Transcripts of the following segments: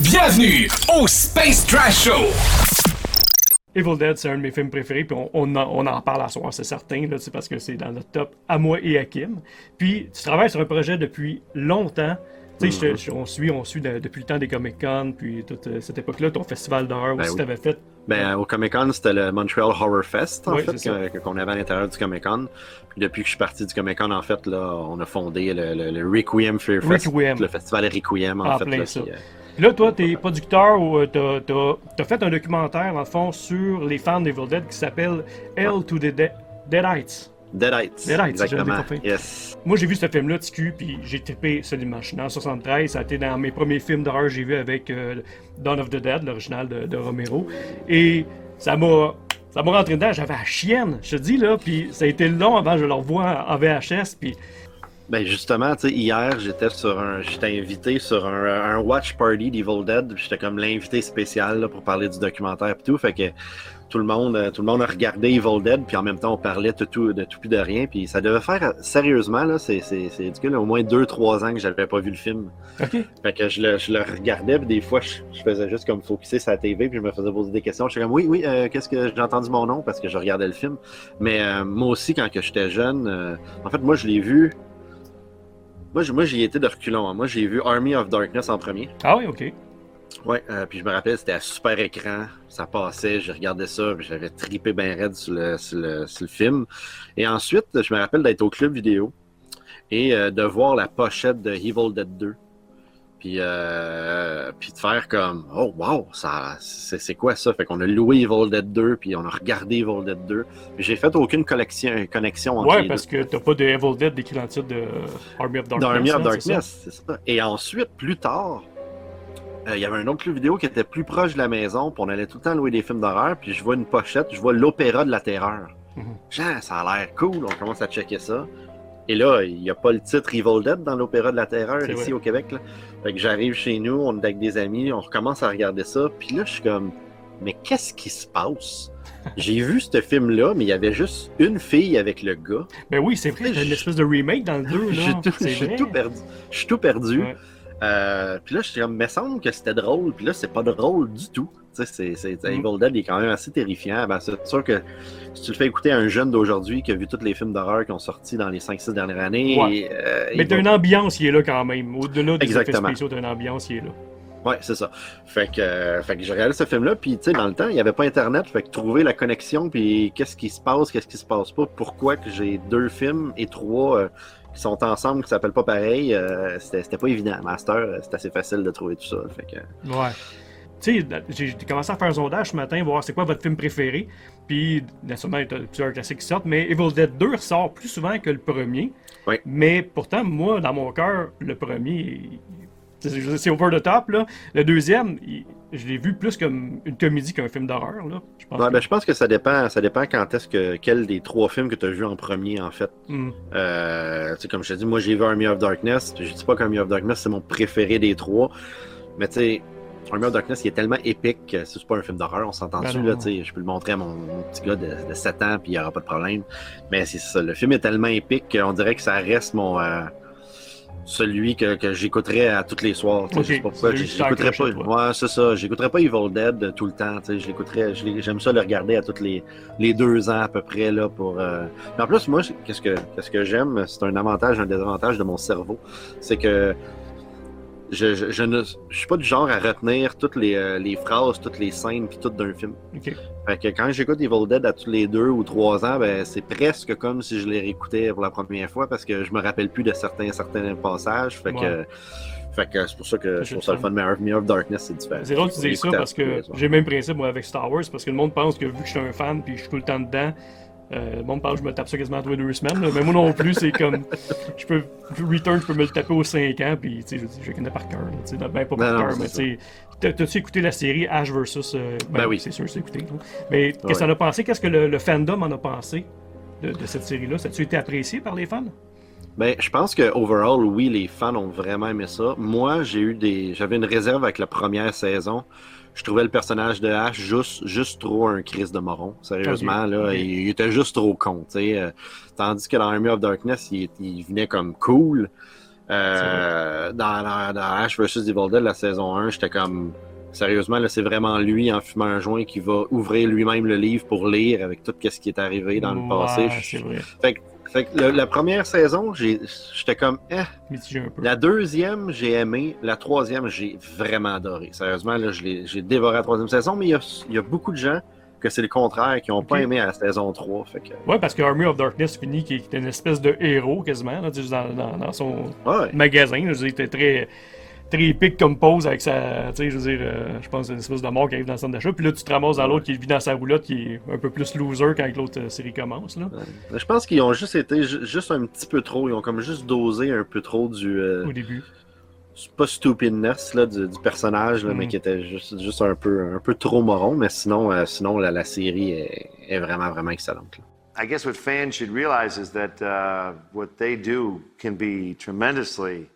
Bienvenue au Space Trash Show! Evil Dead, c'est un de mes films préférés, puis on, on, en, on en parle à soir, c'est certain, là, c'est parce que c'est dans notre top à moi et à Kim. Puis tu travailles sur un projet depuis longtemps. Tu sais, je- on suit, on suit de- depuis le temps des Comic Con, puis toute euh, cette époque-là, ton festival d'horreur Ben aussi oui. t'avais fait. Ben, au Comic Con, c'était le Montreal Horror Fest, en Oui, fait, qu'on avait à l'intérieur du Comic Con. Puis depuis que je suis parti du Comic Con, en fait, là, on a fondé le, le- le Requiem Fear Fest. Requiem. Le festival Requiem, en Ah, fait. plein là, ça. qui, euh, là, toi, t'es producteur ou euh, t'as, t'as fait un documentaire, dans le fond, sur les fans d'Evil Dead qui s'appelle Hell to the De- Deadites. Deadites. Deadites, exactement. Yes. Moi, j'ai vu ce film-là, TQ, puis j'ai trippé solidement. Je suis en 73, ça a été dans mes premiers films d'horreur que j'ai vu avec euh, Dawn of the Dead, l'original de, de Romero. Et ça m'a. Ça m'a rentré dedans, j'avais la chienne, je te dis là, puis ça a été long avant que je le revoie en VHS, puis Ben justement, hier, j'étais sur un, j'étais invité sur un, un watch party d'Evil Dead, j'étais comme l'invité spécial là, pour parler du documentaire et tout, fait que tout le monde, euh, tout le monde a regardé Evil Dead, puis en même temps on parlait de tout, de tout puis de rien, puis ça devait faire sérieusement là, c'est, c'est, c'est ridicule, au moins 2-3 ans que j'avais pas vu le film, fait que je le, je le regardais, puis des fois je, je faisais juste comme focuser sur la TV, puis je me faisais poser des questions, j'étais comme oui, oui, euh, qu'est-ce que j'ai entendu mon nom parce que je regardais le film, mais euh, moi aussi quand que j'étais jeune, euh, en fait moi je l'ai vu. Moi, moi, j'y étais de reculons. hein. Moi, j'ai vu Army of Darkness en premier. Ah oui, ok. Ouais, euh, puis je me rappelle, c'était à super écran. Ça passait, je regardais ça, puis j'avais tripé bien raide sur le, sur, le, sur le film. Et ensuite, je me rappelle d'être au club vidéo et euh, de voir la pochette de Evil Dead 2. Puis, euh, puis de faire comme Oh wow, ça c'est quoi ça? Fait qu'on a loué Evil Dead 2, puis on a regardé Evil Dead 2. Puis j'ai fait aucune collection, connexion entre Ouais, les parce deux. que t'as pas de Evil Dead décrit dans le titre de Army of Darkness. D'Army of hein, c'est ça? Darkness, ça. Et ensuite, plus tard, euh, il y avait un autre club vidéo qui était plus proche de la maison, puis on allait tout le temps louer des films d'horreur, puis je vois une pochette, je vois l'Opéra de la Terreur. Mhm. Genre, ça a l'air cool, on commence à checker ça. Et là, il n'y a pas le titre Evil Dead dans l'Opéra de la Terreur ici vrai. au Québec. Là. Fait que j'arrive chez nous, on est avec des amis, on recommence à regarder ça, puis là, je suis comme, mais qu'est-ce qui se passe? J'ai vu ce film-là, mais il y avait juste une fille avec le gars. Ben oui, c'est vrai, t'as une espèce de remake dans le 2, J'ai là. tout, j'ai perdu. Je suis tout perdu. Ouais. Euh, puis là, je suis comme, me semble que c'était drôle. Puis là, c'est pas drôle du tout. C'est, c'est, Mm. Evil Dead est quand même assez terrifiant. Ben, c'est sûr que si tu le fais écouter à un jeune d'aujourd'hui qui a vu tous les films d'horreur qui ont sorti dans les 5-6 dernières années. Ouais. euh, Mais t'as va- une ambiance qui est là quand même. Au-delà des Exactement. effets spéciaux, t'as une ambiance qui est là. Ouais, c'est ça. Fait que, euh, fait que j'ai regardé ce film-là, puis tu sais, dans le temps, il n'y avait pas Internet, fait que trouver la connexion, puis qu'est-ce qui se passe, qu'est-ce qui se passe pas, pourquoi que j'ai deux films et trois euh, qui sont ensemble, qui s'appellent pas pareil, euh, c'était c'était pas évident. Master, c'est assez facile de trouver tout ça. Fait que, Ouais. Tu sais, j'ai commencé à faire un sondage ce matin, voir c'est quoi votre film préféré. Puis, naturellement, il y a plusieurs classiques qui sortent, mais Evil Dead 2 ressort plus souvent que le premier. Oui. Mais pourtant, moi, dans mon cœur, le premier, c'est over the top. Là. Le deuxième, il- je l'ai vu plus comme une comédie qu'un film d'horreur. là. Je pense Ouais, que- ben, je pense que ça dépend, ça dépend quand est-ce que quel des trois films que tu as vu en premier en fait. Hmm. Euh, tu sais, comme je te dis, moi j'ai vu Army of Darkness. Je dis pas qu'Army of Darkness c'est mon préféré des trois, mais tu sais, Army of Darkness il est tellement épique que c'est pas un film d'horreur, on s'entend Ben là. Je peux le montrer à mon, mon petit gars de, de 7 ans puis il y aura pas de problème. Mais c'est ça, le film est tellement épique qu'on dirait que ça reste mon euh, celui que, que j'écouterais à tous les soirs. tu sais, Ok, Je sais pas pourquoi. J'écouterais pas. Ouais, c'est ça. J'écouterais pas Evil Dead tout le temps. Je l'écouterais. J'aime ça le regarder à tous les, les deux ans à peu près là pour. euh, Mais en plus, moi, qu'est-ce que qu'est-ce que j'aime, c'est un avantage, un désavantage de mon cerveau, c'est que je, je, je ne je suis pas du genre à retenir toutes les, euh, les phrases, toutes les scènes puis tout d'un film. Fait que quand j'écoute Evil Dead à tous les deux ou trois ans, ben c'est presque comme si je les réécoutais pour la première fois parce que je me rappelle plus de certains certains passages. Fait que Ouais. fait que c'est pour ça que C'est je trouve ça le fun. Mais Army of Darkness, c'est différent. C'est drôle que tu dises ça parce que j'ai le même principe moi avec Star Wars parce que le monde pense que vu que je suis un fan puis je suis tout le temps dedans, euh, le monde pense que je me tape ça quasiment tous les deux semaines. là. Mais moi non plus, c'est comme je peux Return, je peux me le taper aux 5 ans puis tu sais je, je le connais par cœur. tu sais, Ben pas Ben par cœur, mais tu sais. t'as- T'as-tu écouté la série Ash vs. euh, Ben oui. C'est sûr, c'est écouté. là. Mais qu'est-ce Ouais. en a pensé? Qu'est-ce que le, le fandom en a pensé de, de cette série-là? Ça a-tu été apprécié par les fans? Ben, je pense que overall, oui, les fans ont vraiment aimé ça. Moi, j'ai eu des, j'avais une réserve avec la première saison. Je trouvais le personnage de Ash juste, juste trop un Chris de moron. Sérieusement, là, il, il était juste trop con. tu sais. Euh, tandis que dans Army of Darkness, il, il venait comme cool. Euh, dans, dans, dans, Ash vs Evil Dead, la saison 1, j'étais comme. Sérieusement, là, c'est vraiment lui, en fumant un joint, qui va ouvrir lui-même le livre pour lire avec tout ce qui est arrivé dans le passé. c'est vrai. Fait que, fait que le- la première saison, j'ai- j'étais comme. Eh. Mitigé un peu. La deuxième, j'ai aimé. La troisième, j'ai vraiment adoré. Sérieusement, là, je l'ai- j'ai dévoré la troisième saison, mais il y a, il y a beaucoup de gens que c'est le contraire, qui n'ont pas Ok. aimé la saison 3. Fait que, Ouais, parce que Army of Darkness finit qui est une espèce de héros quasiment, là, tu sais, dans, dans, dans son ouais. magasin. là, je veux dire, il était très, très épique comme pose avec sa. Tu sais, je veux dire, euh, je pense une espèce de mort qui arrive dans le centre d'achat. Puis là, tu te ramasses dans l'autre qui vit dans sa roulotte qui est un peu plus loser quand l'autre euh, série commence. Là, Je pense qu'ils ont juste été ju- juste un petit peu trop. Ils ont comme juste dosé un peu trop du. euh, au début. pas stupidness là, du, du personnage, là, mais Mm. qui était juste, juste un, peu, un peu trop moron. Mais sinon, euh, sinon la, la série est, est vraiment, vraiment excellente. là. I guess what fans should realize is that uh, what they do can be tremendously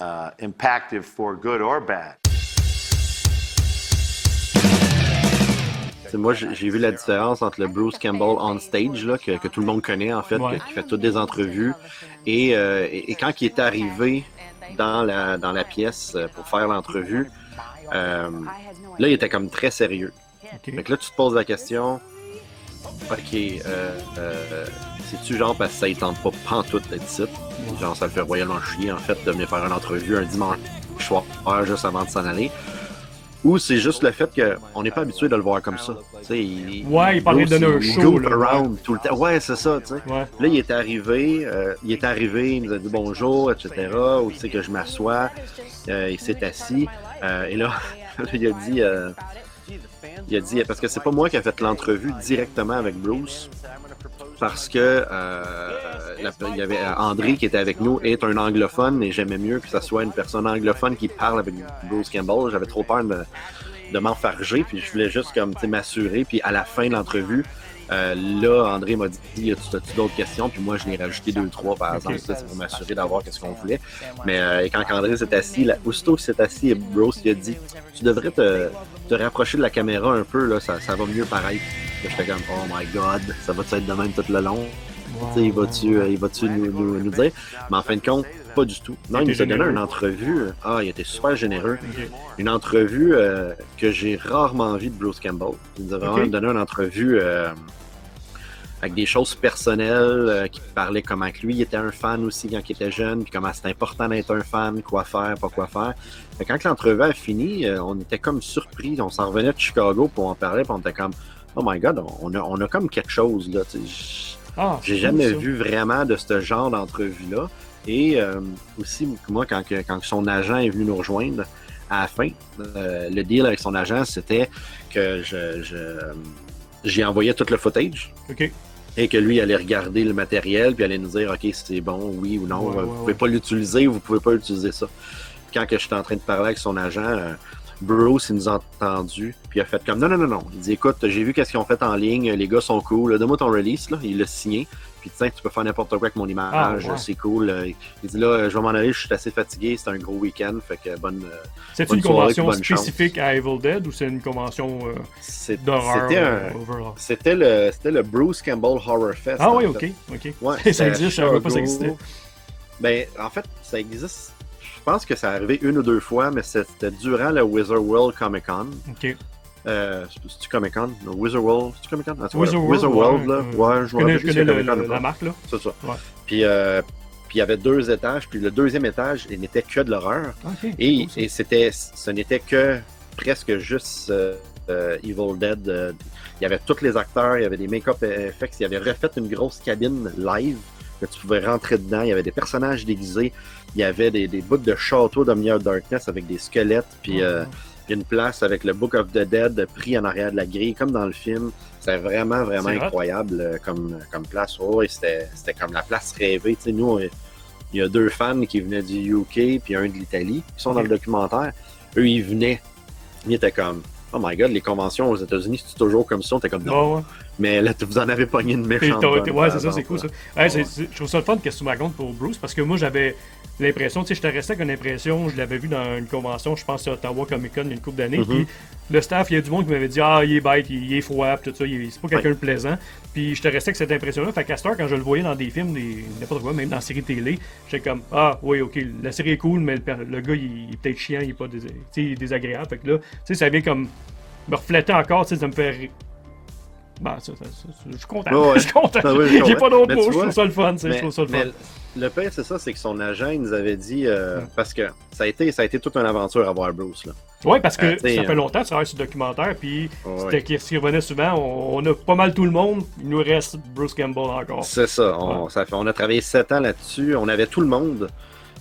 uh, impactful for good or bad. Moi, j'ai vu la différence entre le Bruce Campbell on stage, là, que, que tout le monde connaît, en fait, Ouais. qui fait toutes des entrevues. Et, euh, et, et quand il est arrivé dans la, dans la pièce euh, pour faire l'entrevue, euh, là, il était comme très sérieux. Ok. Fait que là, tu te poses la question, OK, euh, euh, c'est-tu genre parce que ça ne tente pas pantoute d'être ici? Genre, ça le fait royalement chier, en fait, de venir faire une entrevue un dimanche soir, juste avant de s'en aller. Ou c'est juste le fait qu'on n'est pas habitué de le voir comme ça. Tu sais, il, Ouais, il parlait de donner un il show, là, around tout le temps. Ouais, c'est ça, tu sais. Ouais. Là, il est arrivé, euh, il est arrivé, il nous a dit bonjour, etc. Où c'est que je m'assois, euh, il s'est assis, euh, et là, il a dit, euh, il a dit, parce que c'est pas moi qui a fait l'entrevue directement avec Bruce, parce que euh, la- il y avait euh, André qui était avec nous est un anglophone et j'aimais mieux que ce soit une personne anglophone qui parle avec Bruce Campbell. J'avais trop peur de, de m'enfarger, puis je voulais juste comme tu m'assurer. Puis à la fin de l'entrevue, euh, là, André m'a dit As-tu as-tu d'autres questions? Puis moi, je l'ai rajouté deux, trois par exemple. Ça, c'est pour m'assurer d'avoir ce qu'on voulait. Mais euh, quand André s'est assis, là, aussitôt qu'il s'est assis, Bruce il a dit Tu devrais te, te rapprocher de la caméra un peu, là, ça, ça va mieux pareil. J'étais comme Oh my god, ça va être de même tout le long? Tu sais, il va-tu euh, il va-tu nous, nous- nous dire? Mais en fin de compte, pas du tout. Non, il nous a donné une entrevue. Ah, il était super généreux. Une entrevue euh, que j'ai rarement vue de Bruce Campbell. Il nous a vraiment donné une entrevue euh, avec des choses personnelles, euh, qui parlait comment que lui il était un fan aussi quand il était jeune, puis comment c'est important d'être un fan, quoi faire, pas quoi faire. Fait que quand l'entrevue a fini, euh, on était comme surpris. On s'en revenait de Chicago pour en parler, puis on était comme Oh my god, on a, on a comme quelque chose là. Ah, J'ai jamais vu vraiment de ce genre d'entrevue-là. Et euh, aussi, moi, quand, son agent est venu nous rejoindre à la fin, euh, le deal avec son agent, c'était que je, j'y envoyais tout le footage et que lui allait regarder le matériel puis allait nous dire OK, c'est bon, oui ou non. Ouais, vous ouais, pouvez ouais. pas l'utiliser ou vous pouvez pas utiliser ça. Quand que j'étais en train de parler avec son agent, euh, Bruce, il nous a entendu, puis il a fait comme non, non, non, non. Il dit écoute, j'ai vu qu'est-ce qu'ils ont fait en ligne, les gars sont cool, donne-moi ton release, là. Il l'a signé, puis tiens, tu peux faire n'importe quoi avec mon image, Ah, ouais. c'est cool. Il dit là, je vais m'en aller, je suis assez fatigué, c'est un gros week-end, fait que bonne. euh, C'est une convention chance. spécifique à Evil Dead ou c'est une convention euh, d'horreur C'était euh, le, c'était le Bruce Campbell Horror Fest. Ah oui, ok, ok. Ouais, ça existe, je savais pas ça existait. Ben, en fait, ça existe. Je pense que ça est arrivé une ou deux fois, mais c'était durant le Wizard World Comic Con. Ok. Euh, c'est-tu Comic Con? Le Wizard World? C'est-tu Comic Con? Wizard World, là. ouais, je connais, je connais le- le- la marque, là? C'est ça. Ouais. Puis, euh, puis il y avait deux étages, puis le deuxième étage, il n'était que de l'horreur. Ok. Et, cool, ça. et c'était, ce n'était que presque juste euh, euh, Evil Dead. euh, il y avait tous les acteurs, il y avait des make-up effects, il y avait refait une grosse cabine live que tu pouvais rentrer dedans. Il y avait des personnages déguisés, il y avait des, des bouts de château de Near Darkness avec des squelettes, puis euh, puis une place avec le Book of the Dead pris en arrière de la grille, comme dans le film. C'était vraiment, vraiment incroyable euh, comme, comme place. Oh, c'était, comme la place rêvée. Tu sais, nous, on- il y a deux fans qui venaient du UK puis un de l'Italie, qui sont dans le documentaire. Eux, ils venaient. Ils étaient comme, oh my god, les conventions aux États-Unis, c'est toujours comme ça. On était comme, non. Ah ouais. Mais là, vous en avez pogné une méchante. bonne, ouais, c'est ça, c'est exemple, cool ça. C'est- c'est- je trouve ça le fun que tu me racontes pour Bruce parce que moi j'avais l'impression, tu sais, j'étais resté avec une impression, je l'avais vu dans une convention, je pense à Ottawa Comic Con il y a une couple d'années, puis le staff, il y a du monde qui m'avait dit Ah, il est bête, il, est froid, tout ça, c'est pas quelqu'un de plaisant. Puis je te restais avec cette impression-là. Fait heure, quand je le voyais dans des films, des, n'importe quoi, même dans la série télé, j'étais comme Ah, oui, ok, la série est cool, mais le, gars, il, il est peut-être chiant, il est pas dés- tu sais, il est désagréable. Fait que là, tu sais, ça vient comme me refléter encore, tu sais, ça me fait. Ri- Bah, ça, ça- ça- je suis content. Ouais. je suis content. Ah oui, J'ai pas d'autres Mais mots, tu je trouve ça le fun, tu sais, je Mais, trouve ça le fun. mais le pire, c'est ça, c'est que son agent, il nous avait dit, euh, parce que ça a, été, ça a été toute une aventure à voir Bruce. Là. Ouais, parce que Euh, ça fait euh, longtemps que tu travailles sur le documentaire, puis c'était ce qui revenait souvent. On, on a pas mal tout le monde, il nous reste Bruce Campbell encore. C'est ça. On, ça fait, on a travaillé sept ans là-dessus. On avait tout le monde.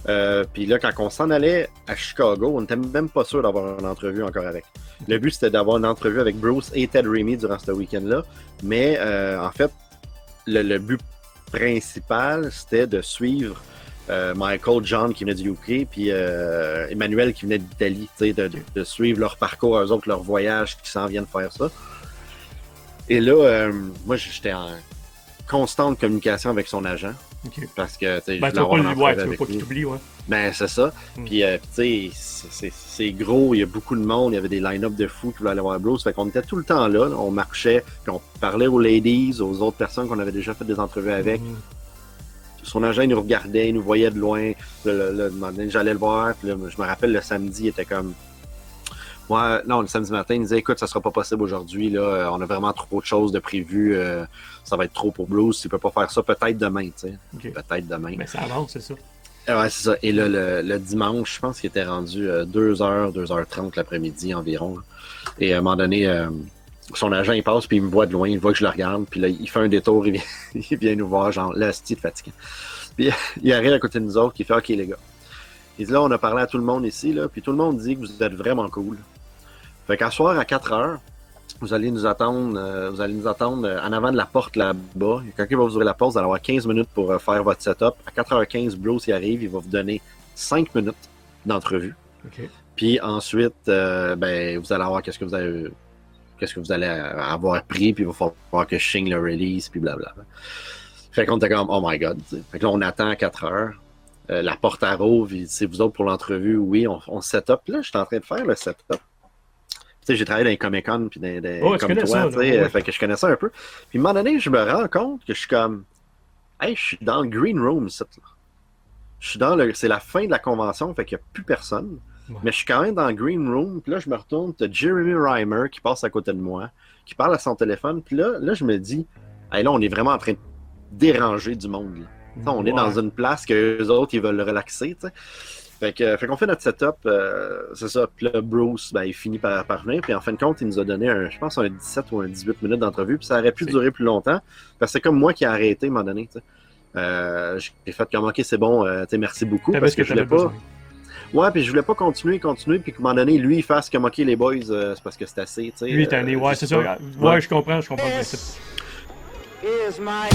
Euh, Puis là, quand on s'en allait à Chicago, on n'était même pas sûr d'avoir une entrevue encore avec. Le but, c'était d'avoir une entrevue avec Bruce et Ted Raimi durant ce week-end-là. Mais euh, en fait, le, but principal, c'était de suivre euh, Michael, John qui venait du UK, puis Emmanuel qui venait d'Italie, de, suivre leur parcours, eux autres, qui s'en viennent faire ça. Et là, moi, j'étais en constante communication avec son agent, Parce que, tu sais, je Ben, voulais tu vas avoir ouais, avec pas lui. qu'il t'oublie, ouais. Ben, c'est ça. Mm. Puis, euh, tu sais, c'est- gros, il y a beaucoup de monde, il y avait des line-up de fous qui voulaient aller voir Bruce. Fait qu'on était tout le temps là, on marchait, puis on parlait aux ladies, aux autres personnes qu'on avait déjà fait des entrevues avec. Mhm. Son agent, il nous regardait, il nous voyait de loin. Le, le- j'allais le voir, puis là, je me rappelle, le samedi, il était comme. Moi, non, le samedi matin, il disait écoute, ça sera pas possible aujourd'hui, là, euh, on a vraiment trop de choses de prévues, euh, ça va être trop pour Bruce, il peut pas faire ça, peut-être demain, tu sais. Peut-être demain. Mais ça avance, c'est ça. Ah Ouais, c'est ça. Et là, le, le dimanche, je pense qu'il était rendu 2h, 2h30 l'après-midi environ. là. Et à un moment donné, euh, son agent, il passe, puis il me voit de loin, il voit que je le regarde, puis là, il fait un détour, il vient, il vient nous voir, genre, là, c'est fatiguant. Puis il arrive à côté de nous autres, il fait OK, les gars. Il dit là, on a parlé à tout le monde ici, là, puis tout le monde dit que vous êtes vraiment cool. Fait qu'à soir, à 4 h vous allez nous attendre, euh, vous allez nous attendre euh, en avant de la porte là-bas. Y Quelqu'un va vous ouvrir la porte, vous allez avoir 15 minutes pour euh, faire votre setup. À 4h15, Bruce il arrive, il va vous donner 5 minutes d'entrevue. Puis ensuite, ben, vous allez avoir qu'est-ce que vous avez, qu'est-ce que vous allez avoir pris, puis il va falloir que je signe le release, puis blablabla. Fait qu'on était comme, oh my god. Fait que là, on attend à 4 heures. La porte à rouvre, c'est vous autres pour l'entrevue, oui, on, on set up. Puis là, je suis en train de faire le setup. Sais, j'ai travaillé dans les Comic-Con, puis dans, dans- Oh, comme toi, ça, tu sais, là, euh, ouais. fait que je connais ça un peu. Puis à un moment donné, je me rends compte que je suis comme, hey, je suis dans le green room, ici, là. Je suis dans le, c'est la fin de la convention, fait qu'il n'y a plus personne. Ouais. Mais je suis quand même dans le green room, puis là, je me retourne, t'as Jeremy Reimer qui passe à côté de moi, qui parle à son téléphone, puis là, là, je me dis, hey, là, on est vraiment en train de déranger du monde. là. On est dans une place que les autres, ils veulent relaxer, tu sais. Fait que, fait qu'on fait notre setup, euh, c'est ça. Puis là, Bruce, ben, il finit par, par venir. Puis en fin de compte, il nous a donné, un, je pense, un 17 ou un 18 minutes d'entrevue. Puis ça aurait pu C'est- durer plus longtemps. Parce que c'est comme moi qui ai arrêté à un moment donné. tu sais. Euh, j'ai fait comme, OK, c'est bon, euh, merci beaucoup. Parce ce que que je voulais pas. besoin. Ouais, puis je voulais pas continuer, continuer. Puis qu'à un moment donné, lui, il fasse comme, OK, les boys, euh, c'est parce que c'est assez. tu sais, Lui, il est euh, tanné, ouais, je c'est ça. Ouais, Ouais. je comprends, je comprends my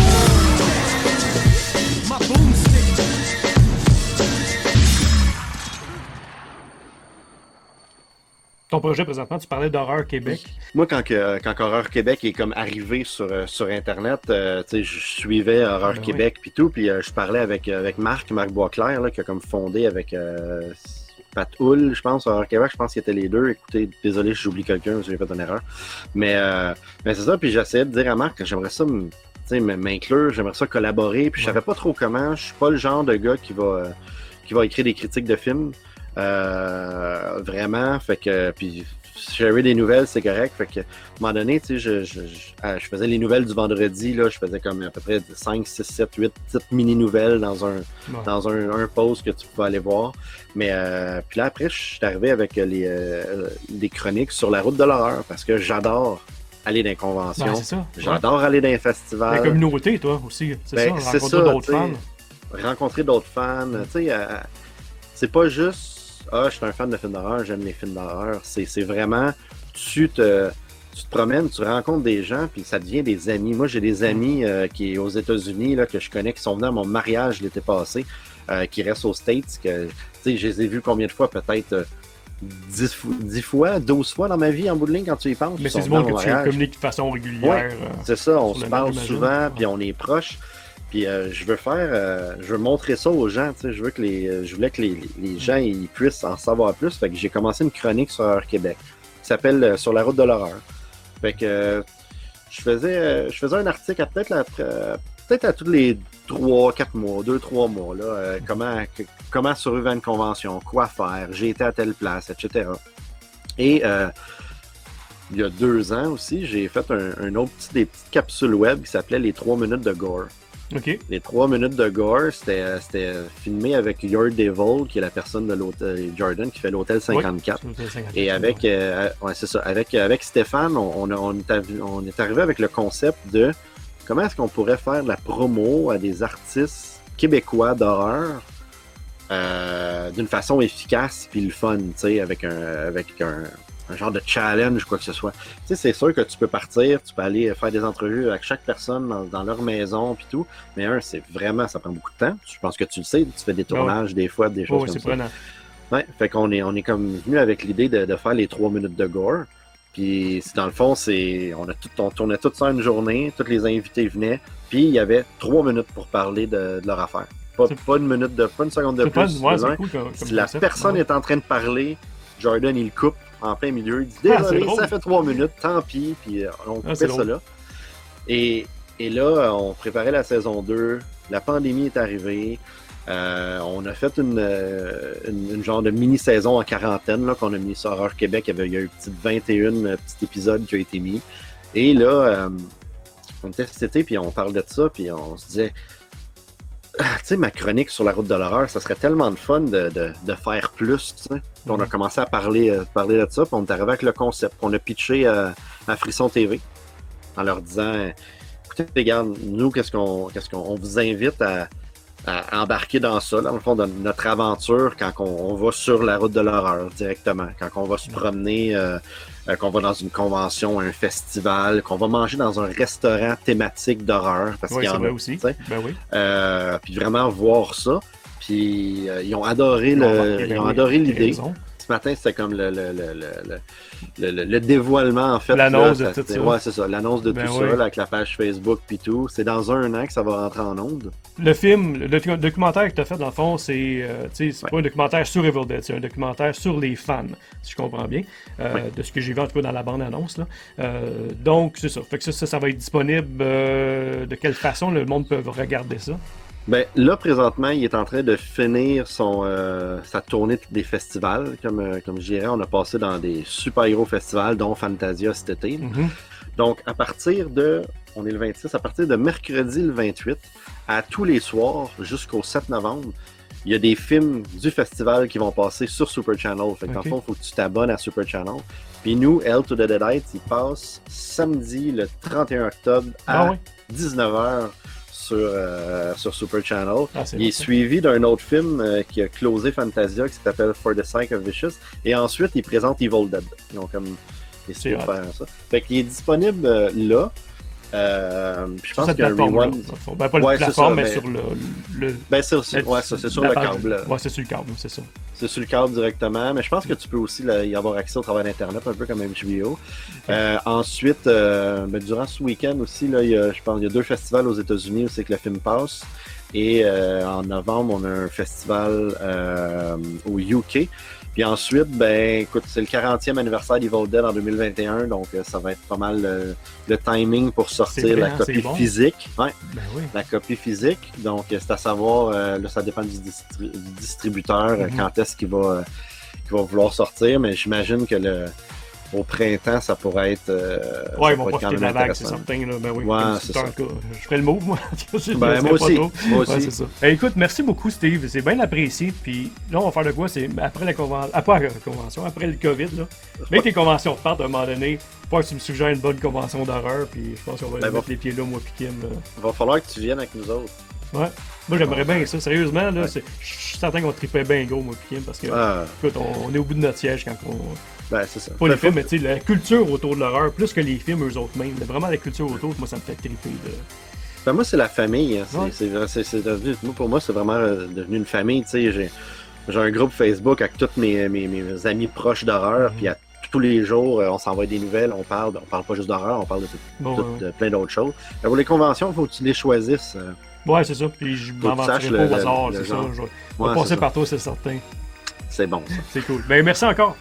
Ton projet présentement, tu parlais d'horreur Québec. Moi, quand, quand Horreur Québec est comme arrivé sur, euh, sur Internet, euh, je suivais Horreur Ben Québec puis tout, puis euh, je parlais avec, avec Marc, Marc Boisclair, là, qui a comme fondé avec Pat Hull, je pense, Horreur Québec, je pense qu'ils étaient les deux. Écoutez, désolé si j'oublie quelqu'un, j'ai fait une erreur. Mais, euh, mais c'est ça, puis j'essayais de dire à Marc que j'aimerais ça m'inclure, j'aimerais ça collaborer, puis je savais pas trop comment. Je suis pas le genre de gars qui va, qui va écrire des critiques de films. Euh, vraiment, fait que puis sharer des nouvelles, c'est correct. Fait que à un moment donné, tu sais, je, je, je, je faisais les nouvelles du vendredi, là, je faisais comme à peu près 5, 6, 7, 8 petites mini-nouvelles dans un dans un, un post que tu pouvais aller voir. Mais euh, puis là après, je suis arrivé avec les, euh, des chroniques sur la route de l'horreur parce que j'adore aller dans les conventions. Ouais. J'adore aller dans les La festivals. communauté, toi aussi. C'est Ben, ça, rencontrer d'autres fans. rencontrer d'autres fans. Tu sais, euh, c'est pas juste Ah, je suis un fan de films d'horreur, j'aime les films d'horreur. C'est vraiment tu te, tu te promènes, tu rencontres des gens, puis ça devient des amis. Moi, j'ai des amis euh, qui aux États-Unis que je connais qui sont venus à mon mariage l'été passé, euh, qui restent aux States. Que, je les ai vus combien de fois? Peut-être euh, 10, fo- 10 fois, 12 fois dans ma vie en bout de ligne quand tu y penses. Mais c'est du monde que tu communiques de façon régulière. euh, C'est ça, on se le parle souvent, Ouais. puis on est proches. Puis euh, je veux faire, euh, je veux montrer ça aux gens. Je veux que les, euh, je voulais que les, gens ils puissent en savoir plus. Fait que j'ai commencé une chronique sur Heure Québec. qui s'appelle Sur la route de l'horreur. Fait que je faisais, je faisais un article à peut-être peut-être à tous les 3, 4 mois, 2, 3 mois, là, comment, comment survivre à une convention, quoi faire, j'ai été à telle place, etc. Et il y a deux ans aussi, j'ai fait un, un autre petit, des petites capsules web qui s'appelait Les 3 minutes de gore. Les 3 minutes de gore, c'était filmé avec Your Devil, qui est la personne de l'hôtel Jordan, qui fait l'hôtel 54. Et avec, euh, ouais, ça. Avec, avec Stéphane, on, on, a- on est arri- on est arrivé avec le concept de comment est-ce qu'on pourrait faire de la promo à des artistes québécois d'horreur euh, d'une façon efficace puis le fun, tu sais, avec un, avec un, un genre de challenge, quoi que ce soit. Tu sais, c'est sûr que tu peux partir, tu peux aller faire des entrevues avec chaque personne dans, dans leur maison puis tout, mais un, c'est vraiment, ça prend beaucoup de temps. Je pense que tu le sais, tu fais des Ah tournages des fois, des choses Oh, comme c'est ça. prenant. Ouais, fait qu'on est, on est comme venu avec l'idée de, de faire les trois minutes de gore. Puis dans le fond, c'est on a tout, on tournait tout ça une journée, tous les invités venaient, puis il y avait trois minutes pour parler de, de leur affaire. Pas, pas une minute de, pas une seconde de plus. ouais, besoin. c'est cool comme, comme si la personne Ouais. est en train de parler, Jordan il coupe en plein milieu, il dit Ah, désolé, ça fait trois minutes, tant pis, puis euh, on Ah, coupait ça là. Et, et là, on préparait la saison 2, la pandémie est arrivée. Euh, on a fait une, euh, une, une genre de mini-saison en quarantaine qu'on a mis sur Horreur Québec. Il y, avait, il y a eu petite 21 euh, petits épisodes qui ont été mis. Et là, euh, on était cet été, puis on parle de ça, puis on se disait, tu sais, ma chronique sur la route de l'horreur, ça serait tellement de fun de, de, de faire plus, tu sais. Puis on a Mhm. commencé à parler, euh, parler de ça, puis on est arrivé avec le concept. On a pitché euh, à Frisson TV en leur disant, écoutez, regarde, nous, qu'est-ce qu'on, qu'est-ce qu'on, on vous invite à, à embarquer dans ça, dans le fond, de notre aventure quand on, on va sur la route de l'horreur directement, quand on va se promener, euh, euh, qu'on va dans une convention, un festival, qu'on va manger dans un restaurant thématique d'horreur, parce Oui, qu'il y en a, aussi. Ben oui. Euh, puis vraiment voir ça. Puis euh, ils ont adoré Ils ont le, ils ben ont oui, adoré l'idée. Ce matin, c'était comme le, le, le, le, le, le- le dévoilement, en fait. L'annonce de tout ça. Ouais, c'est ça. L'annonce de Ben tout ça, là, avec la page Facebook puis tout. C'est dans un an que ça va rentrer en onde. Le film, le docu- documentaire que tu as fait, dans le fond, c'est euh, c'est Ouais. pas un documentaire sur Evil Dead, c'est un documentaire sur les fans, si je comprends bien, euh, Ouais. de ce que j'ai vu en tout cas dans la bande-annonce. Euh, donc, c'est ça. Fait que ça, ça, ça va être disponible. de quelle façon le monde peut regarder ça? Ben, là, présentement, il est en train de finir son, euh, sa tournée des festivals. Comme, euh, comme je dirais, on a passé dans des super-héros festivals, dont Fantasia cet été. Mhm. Donc, à partir de, on est le 26, à partir de mercredi le 28, à tous les soirs jusqu'au 7 novembre, il y a des films du festival qui vont passer sur Super Channel. Fait que dans Ok. le fond, il faut que tu t'abonnes à Super Channel. Puis nous, Hell to the il passe samedi le 31 octobre à Ah ouais? 19h sur, euh, sur Super Channel. Ah, Il est suivi d'un autre film euh, qui a closé Fantasia qui s'appelle For the Sake of Vicious. Et ensuite, il présente Evil Dead. Donc, comme C'est hot. faire ça. Fait qu'il est disponible euh, là. Euh, je pense cette qu'il y a un plateforme-là, rewind. le. Ben, pas Ouais, c'est plateforme, ça, mais mais- sur le. le Ben, c'est aussi- ouais, ça, c'est sur le câble. Ouais, c'est sur le câble, c'est ça. C'est sur le câble directement, mais je pense que tu peux aussi là, y avoir accès au travers d'Internet, un peu comme HBO. Euh, ensuite, euh, ben, durant ce week-end aussi, là, il y a, je pense qu'il y a deux festivals aux États-Unis où c'est que le film passe. Et en novembre, on a un festival au UK. Puis ensuite, ben écoute, c'est le 40e anniversaire d'Evil Dead en 2021, donc euh, ça va être pas mal le, le timing pour sortir vrai, la hein, copie bon. physique. Ouais Ben oui. la copie physique. Donc, euh, c'est à savoir, euh, là, ça dépend du, distri- du distributeur, euh, Mhm. quand est-ce qu'il va, euh, qu'il va vouloir sortir, mais j'imagine que le, au printemps, ça pourrait être. euh, Ouais, ils vont profiter de la vague, c'est certain. Là. Ben oui, Ouais, c'est ça. Je ferai le move, moi. Je Ben, moi aussi. Moi Ouais, aussi. c'est ça. Eh, écoute, merci beaucoup, Steve. C'est bien apprécié. Puis là, on va faire de quoi? C'est après la convention. Après la convention, après le COVID. Là. Mais tes conventions repartent à un moment donné. Faut que tu me suggères une bonne convention d'horreur. Puis je pense qu'on va Ben, mettre va- les pieds là, moi, puis Kim. là. Va falloir que tu viennes avec nous autres. Ouais. Moi, j'aimerais bien ça. Sérieusement, là, je suis certain qu'on tripait bien gros, moi, Kim, parce que, Ah, écoute, on, on est au bout de notre siège quand on. ben, c'est ça. Pas les films, mais tu sais, la culture autour de l'horreur, plus que les films eux autres mêmes. Vraiment, la culture autour, moi, ça me fait triper. De... Ben, moi, c'est la famille. hein. C'est- Ouais. c'est vrai- c'est- c'est devenu- pour moi, c'est vraiment euh, devenu une famille. Tu sais, j'ai, j'ai un groupe Facebook avec tous mes, mes, mes amis proches d'horreur. Mhm. Puis à tous les jours, euh, on s'envoie des nouvelles, on parle. On parle pas juste d'horreur, on parle de, tout- Bon, tout- ouais, ouais. de plein d'autres choses. Ben, pour les conventions, il faut que tu les choisisses. euh. Ouais, c'est ça. Puis je m'aventurerai pas le- au hasard, le c'est ça. Je vais Ouais, passer ça. par toi, c'est certain. C'est bon, ça. C'est cool. Ben, merci encore.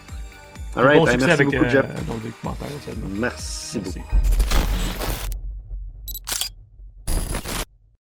All right, bon hey, succès merci avec beaucoup, euh, Jeff. nos documentaires. Seulement. Merci beaucoup. Merci.